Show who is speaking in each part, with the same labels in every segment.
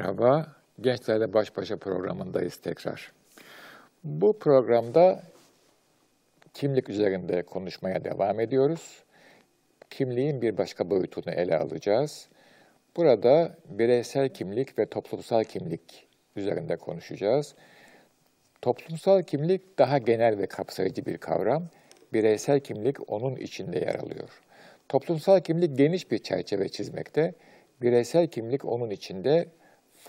Speaker 1: Merhaba. Gençlerle Baş Başa programındayız tekrar. Bu programda kimlik üzerinde konuşmaya devam ediyoruz. Kimliğin bir başka boyutunu ele alacağız. Burada bireysel kimlik ve toplumsal kimlik üzerinde konuşacağız. Toplumsal kimlik daha genel ve kapsayıcı bir kavram. Bireysel kimlik onun içinde yer alıyor. Toplumsal kimlik geniş bir çerçeve çizmekte. Bireysel kimlik onun içinde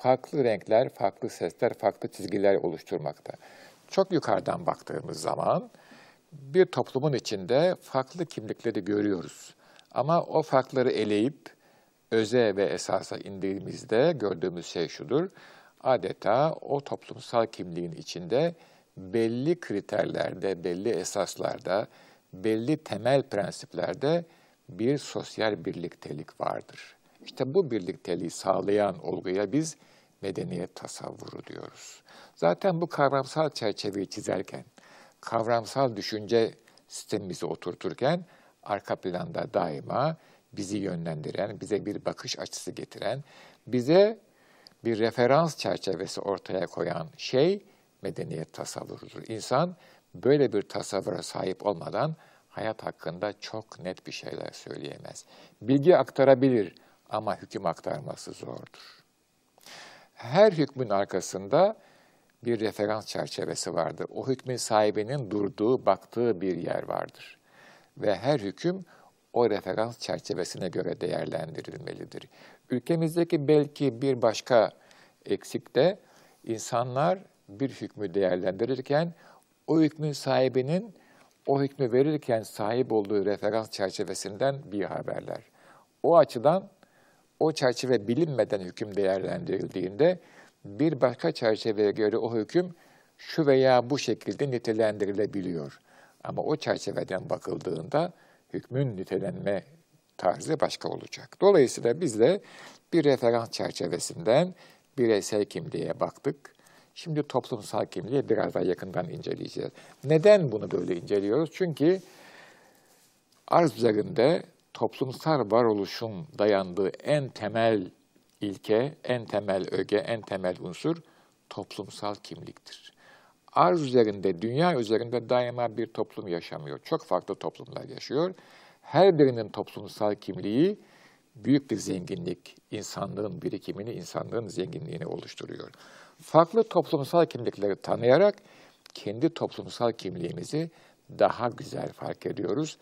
Speaker 1: farklı renkler, farklı sesler, farklı çizgiler oluşturmakta. Çok yukarıdan baktığımız zaman bir toplumun içinde farklı kimlikleri görüyoruz. Ama o farkları eleyip öze ve esasa indiğimizde gördüğümüz şey şudur. Adeta o toplumsal kimliğin içinde belli kriterlerde, belli esaslarda, belli temel prensiplerde bir sosyal birliktelik vardır. İşte bu birlikteliği sağlayan olguya biz medeniyet tasavvuru diyoruz. Zaten bu kavramsal çerçeveyi çizerken, kavramsal düşünce sistemimizi oturturken arka planda daima bizi yönlendiren, bize bir bakış açısı getiren, bize bir referans çerçevesi ortaya koyan şey medeniyet tasavvurudur. İnsan böyle bir tasavvura sahip olmadan hayat hakkında çok net bir şeyler söyleyemez. Bilgi aktarabilir ama hüküm aktarması zordur. Her hükmün arkasında bir referans çerçevesi vardır. O hükmün sahibinin durduğu, baktığı bir yer vardır. Ve her hüküm o referans çerçevesine göre değerlendirilmelidir. Ülkemizdeki belki bir başka eksik de insanlar bir hükmü değerlendirirken o hükmün sahibinin o hükmü verirken sahip olduğu referans çerçevesinden bir haberler. O açıdan o çerçeve bilinmeden hüküm değerlendirildiğinde bir başka çerçeveye göre o hüküm şu veya bu şekilde nitelendirilebiliyor. Ama o çerçeveden bakıldığında hükmün nitelenme tarzı başka olacak. Dolayısıyla biz de bir referans çerçevesinden bireysel kimliğe baktık. Şimdi toplumsal kimliği biraz daha yakından inceleyeceğiz. Neden bunu böyle inceliyoruz? Çünkü arz üzerinde toplumsal varoluşun dayandığı en temel ilke, en temel öge, en temel unsur toplumsal kimliktir. Arz üzerinde, dünya üzerinde daima bir toplum yaşamıyor. Çok farklı toplumlar yaşıyor. Her birinin toplumsal kimliği büyük bir zenginlik, insanlığın birikimini, insanlığın zenginliğini oluşturuyor. Farklı toplumsal kimlikleri tanıyarak kendi toplumsal kimliğimizi daha güzel fark ediyoruz,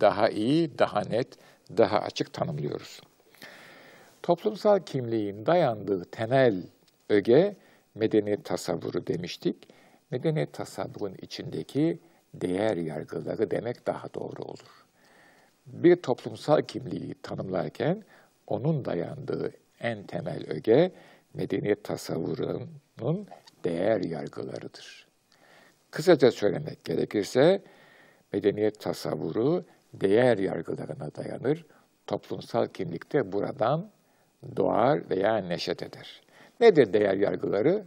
Speaker 1: daha iyi, daha net, daha açık tanımlıyoruz. Toplumsal kimliğin dayandığı temel öge medeniyet tasavvuru demiştik. Medeniyet tasavvurun içindeki değer yargıları demek daha doğru olur. Bir toplumsal kimliği tanımlarken onun dayandığı en temel öge medeniyet tasavvurunun değer yargılarıdır. Kısaca söylemek gerekirse medeniyet tasavvuru değer yargılarına dayanır. Toplumsal kimlikte buradan doğar veya neşet eder. Nedir değer yargıları?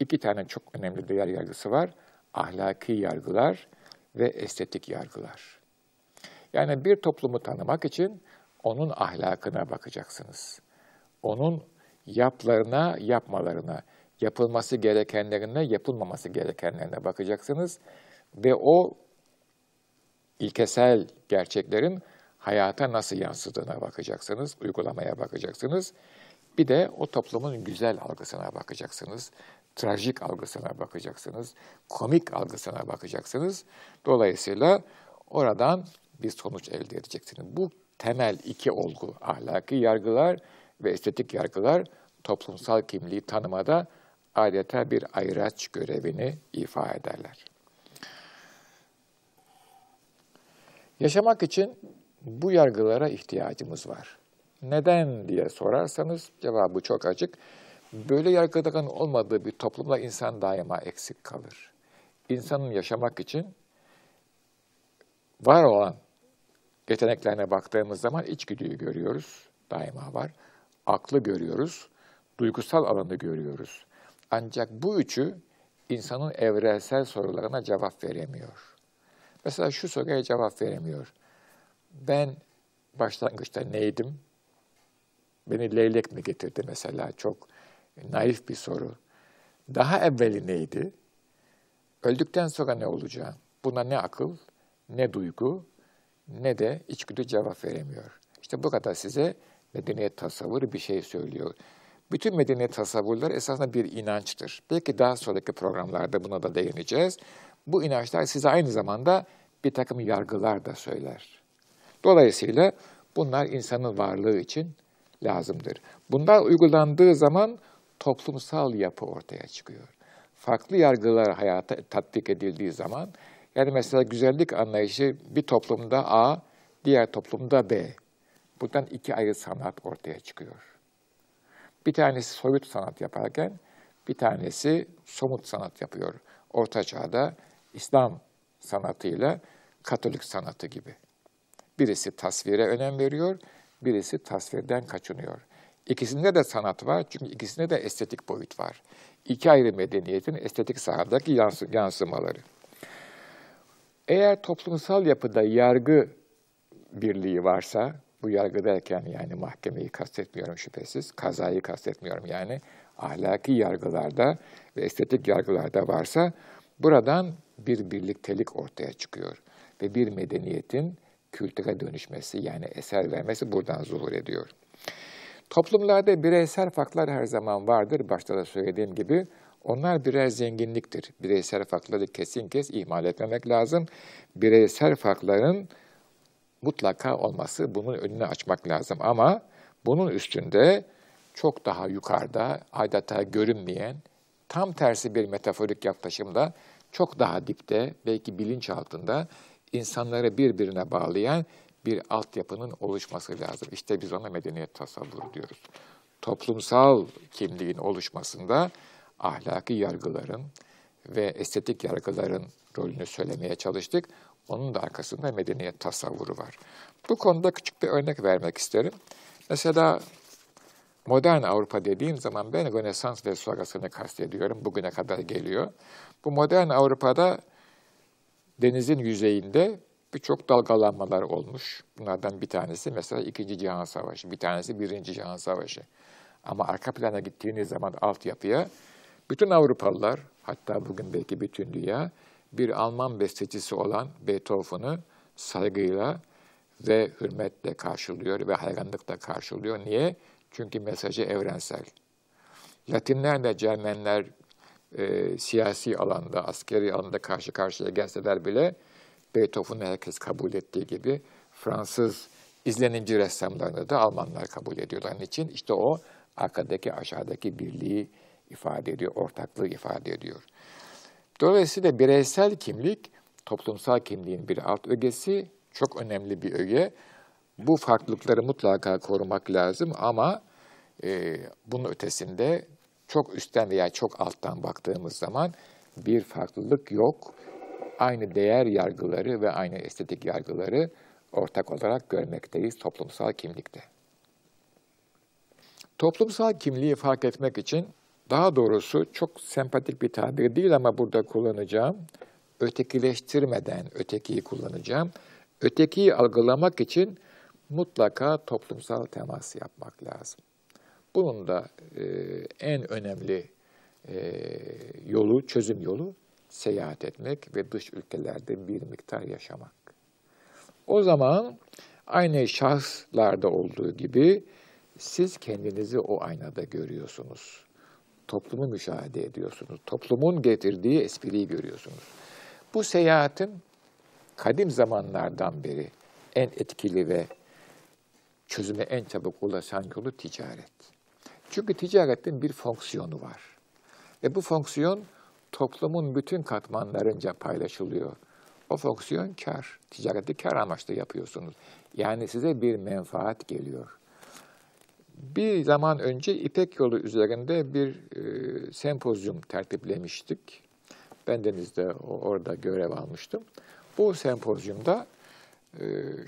Speaker 1: İki tane çok önemli değer yargısı var. Ahlaki yargılar ve estetik yargılar. Yani bir toplumu tanımak için onun ahlakına bakacaksınız. Onun yaplarına, yapmalarına, yapılması gerekenlerine, yapılmaması gerekenlerine bakacaksınız. Ve o ilkesel gerçeklerin hayata nasıl yansıdığına bakacaksınız, uygulamaya bakacaksınız. Bir de o toplumun güzel algısına bakacaksınız, trajik algısına bakacaksınız, komik algısına bakacaksınız. Dolayısıyla oradan bir sonuç elde edeceksiniz. Bu temel iki olgu, ahlaki yargılar ve estetik yargılar toplumsal kimliği tanımada adeta bir ayraç görevini ifa ederler. Yaşamak için bu yargılara ihtiyacımız var. Neden diye sorarsanız cevabı çok açık. Böyle yargıların olmadığı bir toplumda insan daima eksik kalır. İnsanın yaşamak için var olan yeteneklerine baktığımız zaman içgüdüyü görüyoruz, daima var. Aklı görüyoruz, duygusal alanı görüyoruz. Ancak bu üçü insanın evrensel sorularına cevap veremiyor. Mesela şu soruya cevap veremiyor. Ben başlangıçta neydim? Beni leylek mi getirdi mesela? Çok naif bir soru. Daha evveli neydi? Öldükten sonra ne olacak? Buna ne akıl, ne duygu, ne de içgüdü cevap veremiyor. İşte bu kadar size medeniyet tasavvuru bir şey söylüyor. Bütün medeniyet tasavvurlar esasında bir inançtır. Belki daha sonraki programlarda buna da değineceğiz. Bu inançlar size aynı zamanda bir takım yargılar da söyler. Dolayısıyla bunlar insanın varlığı için lazımdır. Bunlar uygulandığı zaman toplumsal yapı ortaya çıkıyor. Farklı yargılar hayata tatbik edildiği zaman, yani mesela güzellik anlayışı bir toplumda A, diğer toplumda B. Buradan iki ayrı sanat ortaya çıkıyor. Bir tanesi soyut sanat yaparken, bir tanesi somut sanat yapıyor. Orta Çağ'da İslam sanatıyla Katolik sanatı gibi. Birisi tasvire önem veriyor, birisi tasvirden kaçınıyor. İkisinde de sanat var çünkü ikisinde de estetik boyut var. İki ayrı medeniyetin estetik sahadaki yansımaları. Eğer toplumsal yapıda yargı birliği varsa, bu yargı derken yani mahkemeyi kastetmiyorum şüphesiz, kazayı kastetmiyorum yani, ahlaki yargılarda ve estetik yargılarda varsa, buradan bir birliktelik ortaya çıkıyor. Ve bir medeniyetin kültüre dönüşmesi yani eser vermesi buradan zuhur ediyor. Toplumlarda bireysel farklar her zaman vardır. Başta da söylediğim gibi onlar birer zenginliktir. Bireysel farkları kesin kes ihmal etmemek lazım. Bireysel farkların mutlaka olması, bunun önünü açmak lazım. Ama bunun üstünde çok daha yukarıda, adeta görünmeyen, tam tersi bir metaforik yaklaşımda, çok daha dipte, belki bilinç altında insanları birbirine bağlayan bir altyapının oluşması lazım. İşte biz ona medeniyet tasavvuru diyoruz. Toplumsal kimliğin oluşmasında ahlaki yargıların ve estetik yargıların rolünü söylemeye çalıştık. Onun da arkasında medeniyet tasavvuru var. Bu konuda küçük bir örnek vermek isterim. Mesela modern Avrupa dediğim zaman ben Rönesans ve sonrasını kastediyorum. Bugüne kadar geliyor. Bu modern Avrupa'da denizin yüzeyinde birçok dalgalanmalar olmuş. Bunlardan bir tanesi mesela İkinci Cihan Savaşı, bir tanesi Birinci Cihan Savaşı. Ama arka plana gittiğiniz zaman altyapıya bütün Avrupalılar, hatta bugün belki bütün dünya, bir Alman bestecisi olan Beethoven'ı saygıyla ve hürmetle karşılıyor ve hayranlıkla karşılıyor. Niye? Çünkü mesajı evrensel. Latinlerle Cermenler e, siyasi alanda, askeri alanda karşı karşıya gelseler bile Beethoven'ı herkes kabul ettiği gibi Fransız izlenici ressamlarını da Almanlar kabul ediyorlar. Onun için işte o arkadaki aşağıdaki birliği ifade ediyor, ortaklığı ifade ediyor. Dolayısıyla bireysel kimlik toplumsal kimliğin bir alt ögesi, çok önemli bir öge. Bu farklılıkları mutlaka korumak lazım ama e, bunun ötesinde çok üstten veya çok alttan baktığımız zaman bir farklılık yok. Aynı değer yargıları ve aynı estetik yargıları ortak olarak görmekteyiz toplumsal kimlikte. Toplumsal kimliği fark etmek için daha doğrusu çok sempatik bir tabir değil ama burada kullanacağım. Ötekileştirmeden ötekiyi kullanacağım. Ötekiyi algılamak için mutlaka toplumsal temas yapmak lazım. Bunun da e, en önemli e, yolu, çözüm yolu seyahat etmek ve dış ülkelerde bir miktar yaşamak. O zaman aynı şahslarda olduğu gibi siz kendinizi o aynada görüyorsunuz. Toplumu müşahede ediyorsunuz. Toplumun getirdiği espriyi görüyorsunuz. Bu seyahatin kadim zamanlardan beri en etkili ve çözüme en çabuk ulaşan yolu ticaret. Çünkü ticaretin bir fonksiyonu var. Ve bu fonksiyon toplumun bütün katmanlarınca paylaşılıyor. O fonksiyon kar. Ticareti kar amaçlı yapıyorsunuz. Yani size bir menfaat geliyor. Bir zaman önce İpek yolu üzerinde bir e, sempozyum tertiplemiştik. Ben denizde orada görev almıştım. Bu sempozyumda e,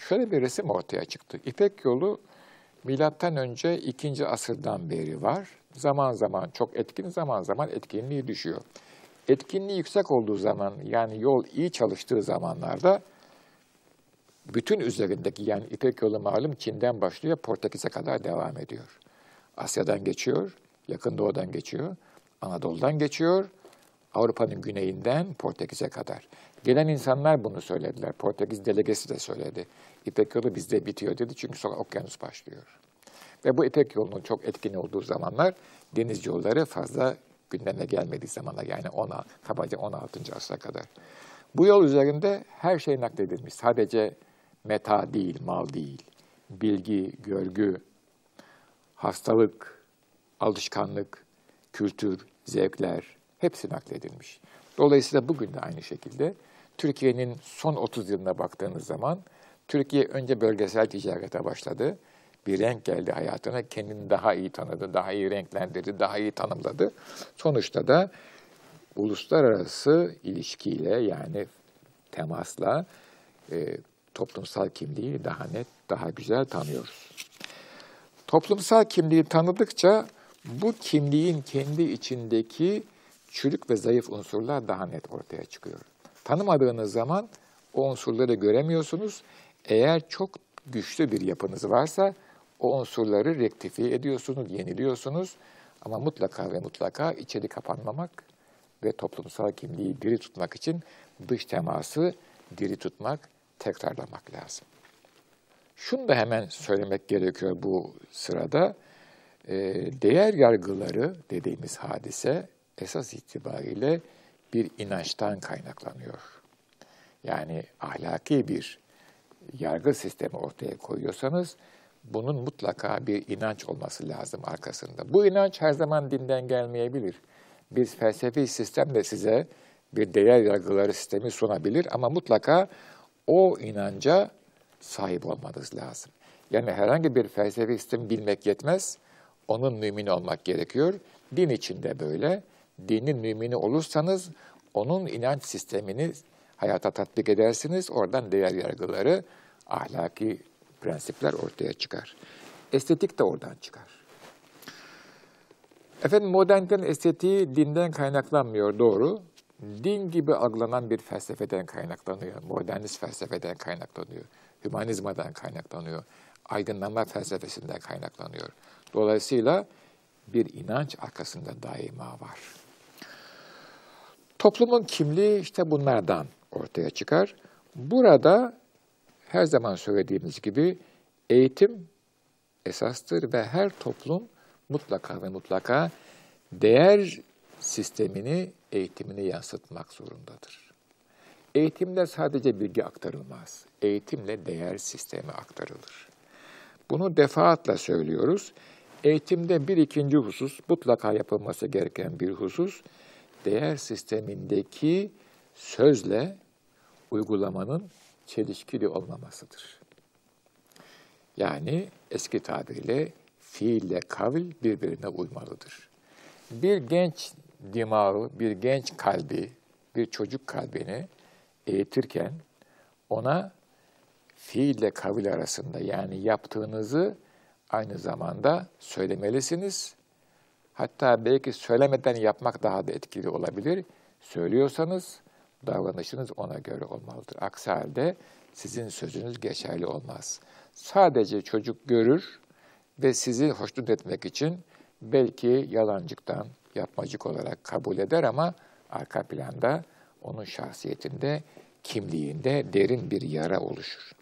Speaker 1: şöyle bir resim ortaya çıktı. İpek yolu milattan önce 2. asırdan beri var. Zaman zaman çok etkin, zaman zaman etkinliği düşüyor. Etkinliği yüksek olduğu zaman yani yol iyi çalıştığı zamanlarda bütün üzerindeki yani İpek yolu malum Çin'den başlıyor Portekiz'e kadar devam ediyor. Asya'dan geçiyor, Yakın Doğu'dan geçiyor, Anadolu'dan geçiyor, Avrupa'nın güneyinden Portekiz'e kadar. Gelen insanlar bunu söylediler. Portekiz delegesi de söyledi. İpek yolu bizde bitiyor dedi çünkü sonra okyanus başlıyor. Ve bu İpek yolunun çok etkin olduğu zamanlar deniz yolları fazla gündeme gelmediği zamanlar yani ona kabaca 16. asra kadar. Bu yol üzerinde her şey nakledilmiş. Sadece meta değil, mal değil. Bilgi, görgü, hastalık, alışkanlık, kültür, zevkler hepsi nakledilmiş. Dolayısıyla bugün de aynı şekilde Türkiye'nin son 30 yılına baktığınız zaman Türkiye önce bölgesel ticarete başladı. Bir renk geldi hayatına, kendini daha iyi tanıdı, daha iyi renklendirdi, daha iyi tanımladı. Sonuçta da uluslararası ilişkiyle yani temasla e, toplumsal kimliği daha net, daha güzel tanıyoruz. Toplumsal kimliği tanıdıkça bu kimliğin kendi içindeki çürük ve zayıf unsurlar daha net ortaya çıkıyor. Tanımadığınız zaman o unsurları göremiyorsunuz. Eğer çok güçlü bir yapınız varsa o unsurları rektifiye ediyorsunuz, yeniliyorsunuz. Ama mutlaka ve mutlaka içeri kapanmamak ve toplumsal kimliği diri tutmak için dış teması diri tutmak, tekrarlamak lazım. Şunu da hemen söylemek gerekiyor bu sırada. Değer yargıları dediğimiz hadise esas itibariyle bir inançtan kaynaklanıyor. Yani ahlaki bir yargı sistemi ortaya koyuyorsanız bunun mutlaka bir inanç olması lazım arkasında. Bu inanç her zaman dinden gelmeyebilir. Bir felsefi sistem de size bir değer yargıları sistemi sunabilir ama mutlaka o inanca sahip olmanız lazım. Yani herhangi bir felsefi sistemi bilmek yetmez, onun mümini olmak gerekiyor. Din içinde böyle. Dinin mümini olursanız onun inanç sistemini hayata tatbik edersiniz. Oradan değer yargıları, ahlaki prensipler ortaya çıkar. Estetik de oradan çıkar. Efendim modernitenin estetiği dinden kaynaklanmıyor doğru. Din gibi algılanan bir felsefeden kaynaklanıyor. Modernist felsefeden kaynaklanıyor. Hümanizmadan kaynaklanıyor. Aydınlanma felsefesinden kaynaklanıyor. Dolayısıyla bir inanç arkasında daima var. Toplumun kimliği işte bunlardan ortaya çıkar. Burada her zaman söylediğimiz gibi eğitim esastır ve her toplum mutlaka ve mutlaka değer sistemini, eğitimini yansıtmak zorundadır. Eğitimde sadece bilgi aktarılmaz. Eğitimle değer sistemi aktarılır. Bunu defaatle söylüyoruz. Eğitimde bir ikinci husus, mutlaka yapılması gereken bir husus, değer sistemindeki sözle uygulamanın çelişkili olmamasıdır. Yani eski tabirle fiille kavil birbirine uymalıdır. Bir genç dimağı, bir genç kalbi, bir çocuk kalbini eğitirken ona fiille kavil arasında yani yaptığınızı aynı zamanda söylemelisiniz. Hatta belki söylemeden yapmak daha da etkili olabilir. Söylüyorsanız davranışınız ona göre olmalıdır. Aksi halde sizin sözünüz geçerli olmaz. Sadece çocuk görür ve sizi hoşnut etmek için belki yalancıktan, yapmacık olarak kabul eder ama arka planda onun şahsiyetinde, kimliğinde derin bir yara oluşur.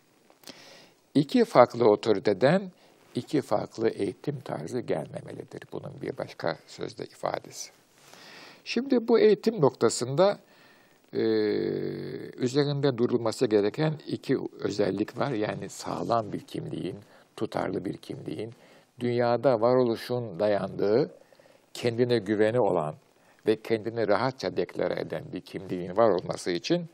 Speaker 1: İki farklı otoriteden iki farklı eğitim tarzı gelmemelidir. Bunun bir başka sözde ifadesi. Şimdi bu eğitim noktasında e, üzerinde durulması gereken iki özellik var. Yani sağlam bir kimliğin, tutarlı bir kimliğin, dünyada varoluşun dayandığı, kendine güveni olan ve kendini rahatça deklare eden bir kimliğin var olması için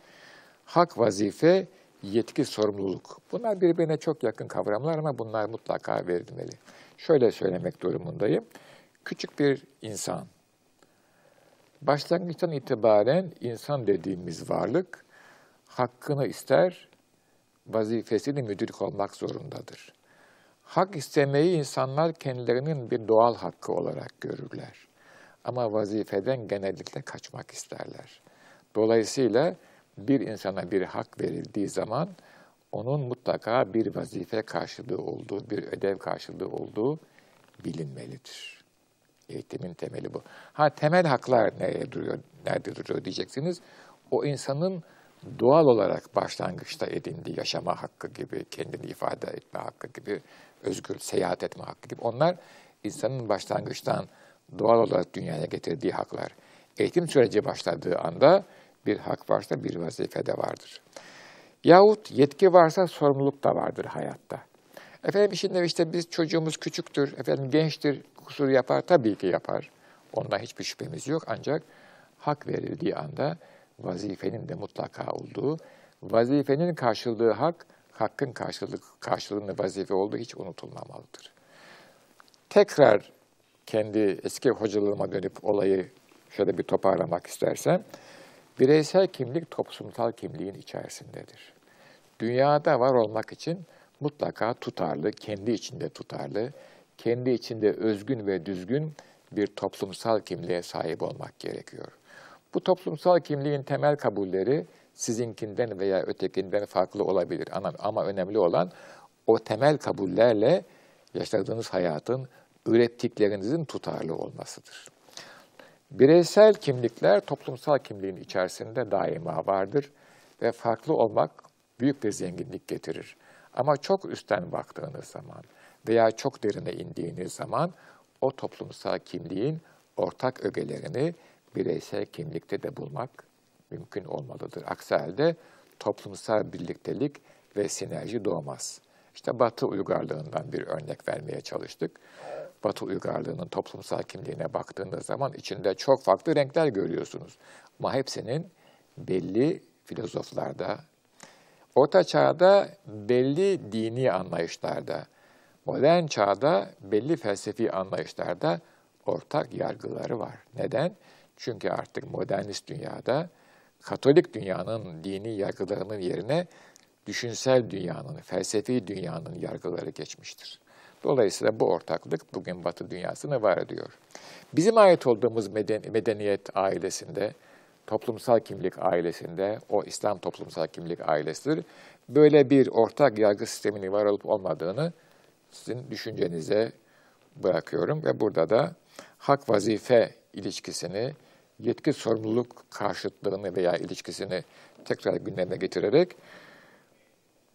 Speaker 1: hak, vazife, yetki, sorumluluk. Bunlar birbirine çok yakın kavramlar ama bunlar mutlaka verilmeli. Şöyle söylemek durumundayım. Küçük bir insan, başlangıçtan itibaren insan dediğimiz varlık hakkını ister, vazifesini müdürlük olmak zorundadır. Hak istemeyi insanlar kendilerinin bir doğal hakkı olarak görürler. Ama vazifeden genellikle kaçmak isterler. Dolayısıyla bir insana bir hak verildiği zaman onun mutlaka bir vazife karşılığı olduğu, bir ödev karşılığı olduğu bilinmelidir. Eğitimin temeli bu. Ha temel haklar nereye duruyor, nerede duruyor diyeceksiniz. O insanın doğal olarak başlangıçta edindiği yaşama hakkı gibi, kendini ifade etme hakkı gibi, özgür seyahat etme hakkı gibi. Onlar insanın başlangıçtan doğal olarak dünyaya getirdiği haklar. Eğitim süreci başladığı anda bir hak varsa bir vazife de vardır. Yahut yetki varsa sorumluluk da vardır hayatta. Efendim şimdi işte biz çocuğumuz küçüktür, efendim gençtir, kusur yapar, tabii ki yapar. Ondan hiçbir şüphemiz yok ancak hak verildiği anda vazifenin de mutlaka olduğu, vazifenin karşılığı hak, hakkın karşılığı, karşılığında vazife olduğu hiç unutulmamalıdır. Tekrar kendi eski hocalığıma dönüp olayı şöyle bir toparlamak istersem, bireysel kimlik toplumsal kimliğin içerisindedir. Dünyada var olmak için mutlaka tutarlı, kendi içinde tutarlı, kendi içinde özgün ve düzgün bir toplumsal kimliğe sahip olmak gerekiyor. Bu toplumsal kimliğin temel kabulleri sizinkinden veya ötekinden farklı olabilir. Ama, önemli olan o temel kabullerle yaşadığınız hayatın ürettiklerinizin tutarlı olmasıdır. Bireysel kimlikler toplumsal kimliğin içerisinde daima vardır ve farklı olmak büyük bir zenginlik getirir. Ama çok üstten baktığınız zaman veya çok derine indiğiniz zaman o toplumsal kimliğin ortak ögelerini bireysel kimlikte de bulmak mümkün olmalıdır. Aksi halde toplumsal birliktelik ve sinerji doğmaz. İşte Batı uygarlığından bir örnek vermeye çalıştık. Batı uygarlığının toplumsal kimliğine baktığınız zaman içinde çok farklı renkler görüyorsunuz. Ama hepsinin belli filozoflarda, Orta Çağ'da belli dini anlayışlarda, modern çağda belli felsefi anlayışlarda ortak yargıları var. Neden? Çünkü artık modernist dünyada Katolik dünyanın dini yargılarının yerine düşünsel dünyanın, felsefi dünyanın yargıları geçmiştir. Dolayısıyla bu ortaklık bugün Batı dünyasını var ediyor. Bizim ait olduğumuz meden medeniyet ailesinde, toplumsal kimlik ailesinde, o İslam toplumsal kimlik ailesidir. Böyle bir ortak yargı sisteminin var olup olmadığını sizin düşüncenize bırakıyorum ve burada da hak vazife ilişkisini, yetki sorumluluk karşıtlığını veya ilişkisini tekrar gündeme getirerek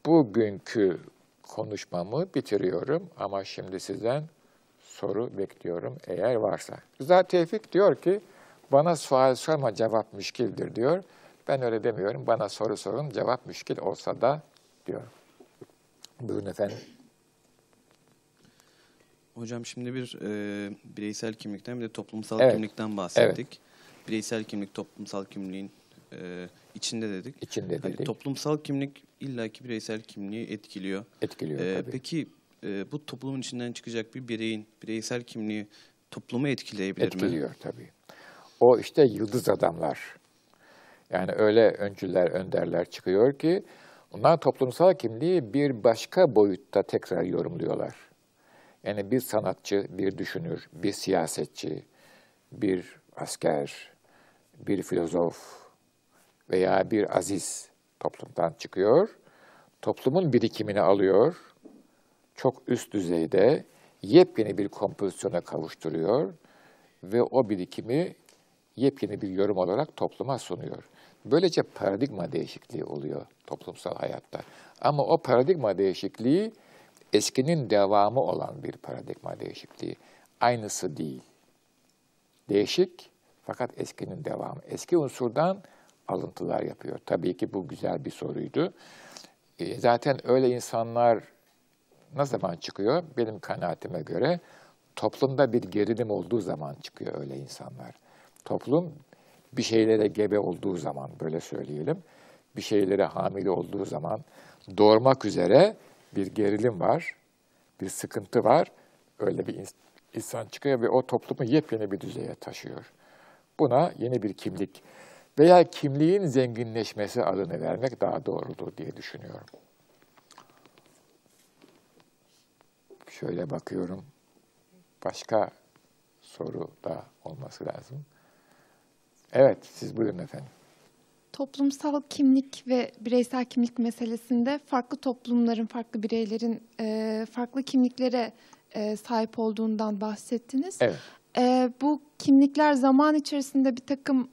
Speaker 1: bugünkü konuşmamı bitiriyorum ama şimdi sizden soru bekliyorum eğer varsa. Rıza Tevfik diyor ki bana sual sorma cevap müşkildir diyor. Ben öyle demiyorum. Bana soru sorun cevap müşkil olsa da diyor. Buyurun efendim.
Speaker 2: Hocam şimdi bir e, bireysel kimlikten bir de toplumsal
Speaker 1: Evet.
Speaker 2: kimlikten bahsettik. Bireysel kimlik toplumsal kimliğin e, içinde dedik.
Speaker 1: İçinde
Speaker 2: Hani
Speaker 1: dedik.
Speaker 2: toplumsal kimlik illaki bireysel kimliği etkiliyor.
Speaker 1: Etkiliyor
Speaker 2: E,
Speaker 1: tabii.
Speaker 2: peki e, bu toplumun içinden çıkacak bir bireyin bireysel kimliği toplumu etkileyebilir mi?
Speaker 1: Etkiliyor tabii. O işte yıldız adamlar. Yani öyle öncüler, önderler çıkıyor ki onlar toplumsal kimliği bir başka boyutta tekrar yorumluyorlar. Yani bir sanatçı, bir düşünür, bir siyasetçi, bir asker, bir filozof veya bir aziz toplumdan çıkıyor. Toplumun birikimini alıyor. Çok üst düzeyde yepyeni bir kompozisyona kavuşturuyor ve o birikimi yepyeni bir yorum olarak topluma sunuyor. Böylece paradigma değişikliği oluyor toplumsal hayatta. Ama o paradigma değişikliği eskinin devamı olan bir paradigma değişikliği. Aynısı değil. Değişik fakat eskinin devamı. Eski unsurdan alıntılar yapıyor. Tabii ki bu güzel bir soruydu. E, Zaten öyle insanlar ne zaman çıkıyor? Benim kanaatime göre toplumda bir gerilim olduğu zaman çıkıyor öyle insanlar. Toplum bir şeylere gebe olduğu zaman böyle söyleyelim, bir şeylere hamile olduğu zaman doğurmak üzere bir gerilim var, bir sıkıntı var. Öyle bir ins- insan çıkıyor ve o toplumu yepyeni bir düzeye taşıyor. Buna yeni bir kimlik veya kimliğin zenginleşmesi adını vermek daha doğrudur diye düşünüyorum. Şöyle bakıyorum. Başka soru da olması lazım. Evet, siz buyurun efendim.
Speaker 3: Toplumsal kimlik ve bireysel kimlik meselesinde farklı toplumların, farklı bireylerin e, farklı kimliklere e, sahip olduğundan bahsettiniz.
Speaker 1: Evet,
Speaker 3: E, bu kimlikler zaman içerisinde bir takım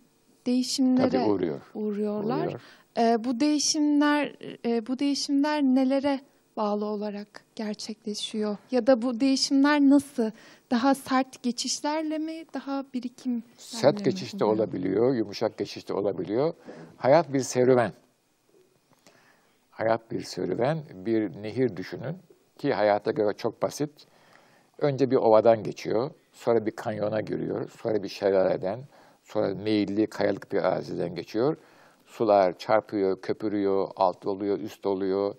Speaker 3: değişimlere
Speaker 1: tabii uğruyor.
Speaker 3: uğruyorlar.
Speaker 1: Uğruyor.
Speaker 3: E, bu değişimler e, bu değişimler nelere bağlı olarak gerçekleşiyor? Ya da bu değişimler nasıl? Daha sert geçişlerle mi? Daha birikim
Speaker 1: Sert geçişte olabiliyor, yumuşak geçişte olabiliyor. Hayat bir serüven. Hayat bir serüven, bir nehir düşünün ki hayata göre çok basit. Önce bir ovadan geçiyor, sonra bir kanyona giriyor, sonra bir şelaleden, sonra meyilli kayalık bir araziden geçiyor. Sular çarpıyor, köpürüyor, alt oluyor, üst oluyor.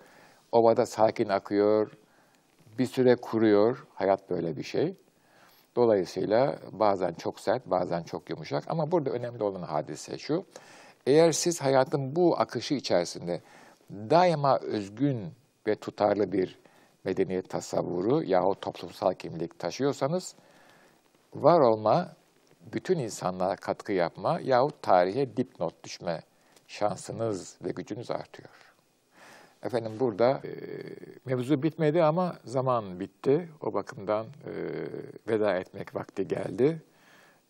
Speaker 1: Ovada sakin akıyor, bir süre kuruyor. Hayat böyle bir şey. Dolayısıyla bazen çok sert, bazen çok yumuşak. Ama burada önemli olan hadise şu. Eğer siz hayatın bu akışı içerisinde daima özgün ve tutarlı bir medeniyet tasavvuru yahut toplumsal kimlik taşıyorsanız var olma, bütün insanlara katkı yapma yahut tarihe dipnot düşme şansınız ve gücünüz artıyor. Efendim burada e, mevzu bitmedi ama zaman bitti. O bakımdan e, veda etmek vakti geldi.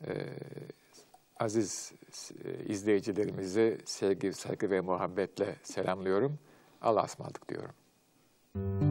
Speaker 1: E, aziz e, izleyicilerimizi sevgi, saygı ve muhabbetle selamlıyorum. Allah'a ısmarladık diyorum.